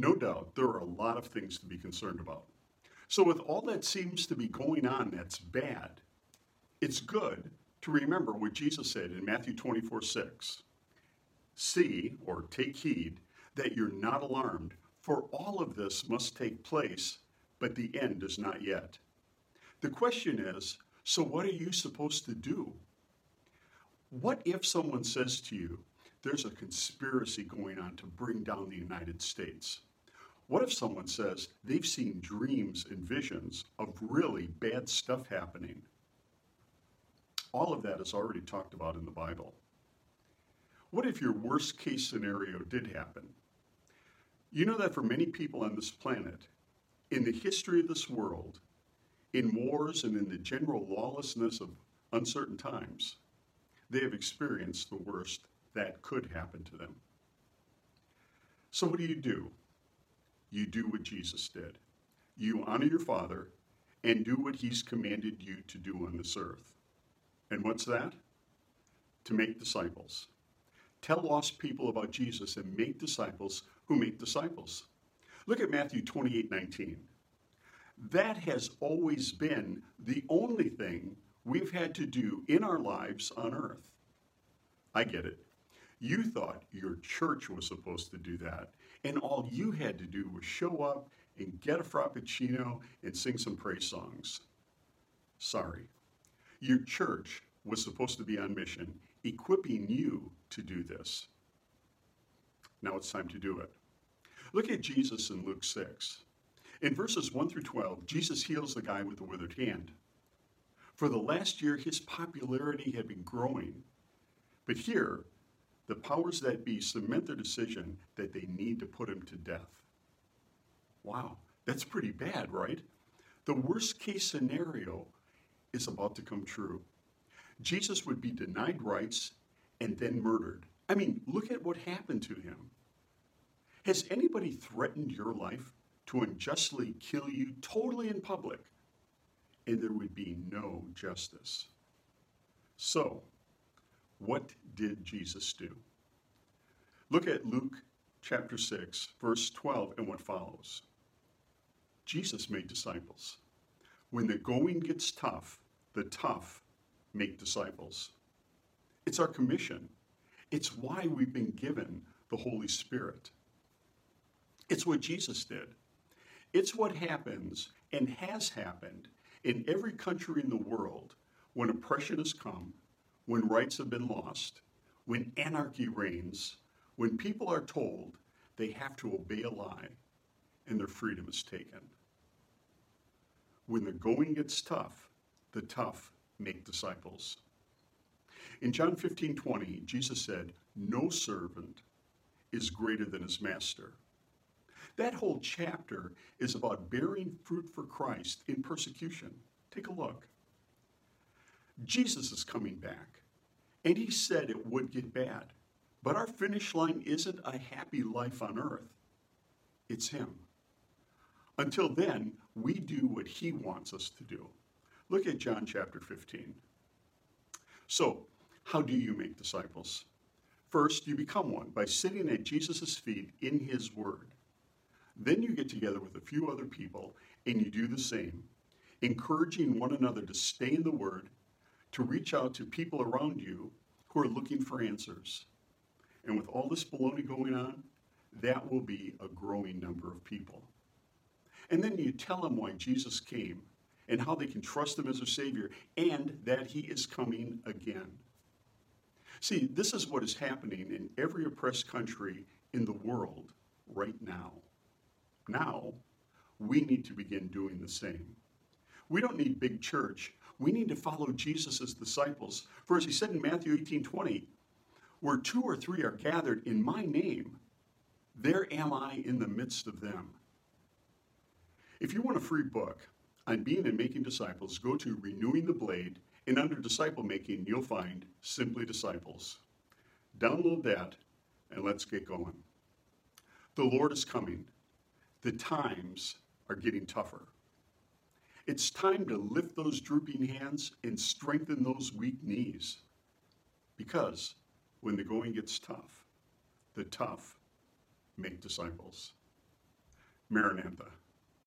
No doubt there are a lot of things to be concerned about. So, with all that seems to be going on that's bad, it's good to remember what Jesus said in Matthew 24 6. See, or take heed, that you're not alarmed, for all of this must take place, but the end is not yet. The question is so, what are you supposed to do? What if someone says to you, there's a conspiracy going on to bring down the United States? What if someone says they've seen dreams and visions of really bad stuff happening? All of that is already talked about in the Bible. What if your worst case scenario did happen? You know that for many people on this planet, in the history of this world, in wars and in the general lawlessness of uncertain times, they have experienced the worst that could happen to them. So, what do you do? You do what Jesus did. You honor your Father and do what He's commanded you to do on this earth. And what's that? To make disciples. Tell lost people about Jesus and make disciples who make disciples. Look at Matthew 28 19. That has always been the only thing we've had to do in our lives on earth. I get it. You thought your church was supposed to do that, and all you had to do was show up and get a frappuccino and sing some praise songs. Sorry. Your church was supposed to be on mission, equipping you to do this. Now it's time to do it. Look at Jesus in Luke 6. In verses 1 through 12, Jesus heals the guy with the withered hand. For the last year, his popularity had been growing. But here, the powers that be cement their decision that they need to put him to death. Wow, that's pretty bad, right? The worst case scenario is about to come true. Jesus would be denied rights and then murdered. I mean, look at what happened to him. Has anybody threatened your life to unjustly kill you totally in public? And there would be no justice. So, what did Jesus do? Look at Luke chapter 6, verse 12, and what follows. Jesus made disciples. When the going gets tough, the tough make disciples. It's our commission. It's why we've been given the Holy Spirit. It's what Jesus did. It's what happens and has happened in every country in the world when oppression has come, when rights have been lost, when anarchy reigns, when people are told they have to obey a lie and their freedom is taken. When the going gets tough, the tough make disciples. In John 15 20, Jesus said, No servant is greater than his master. That whole chapter is about bearing fruit for Christ in persecution. Take a look. Jesus is coming back, and he said it would get bad. But our finish line isn't a happy life on earth, it's him. Until then, we do what he wants us to do. Look at John chapter 15. So, how do you make disciples? First, you become one by sitting at Jesus' feet in his word. Then you get together with a few other people and you do the same, encouraging one another to stay in the word, to reach out to people around you who are looking for answers. And with all this baloney going on, that will be a growing number of people. And then you tell them why Jesus came and how they can trust him as a Savior and that he is coming again. See, this is what is happening in every oppressed country in the world right now. Now, we need to begin doing the same. We don't need big church. We need to follow Jesus' disciples. For as he said in Matthew 18 20, where two or three are gathered in my name, there am I in the midst of them. If you want a free book, on being and making disciples, go to Renewing the Blade, and under Disciple Making, you'll find Simply Disciples. Download that, and let's get going. The Lord is coming. The times are getting tougher. It's time to lift those drooping hands and strengthen those weak knees. Because when the going gets tough, the tough make disciples. Maranatha.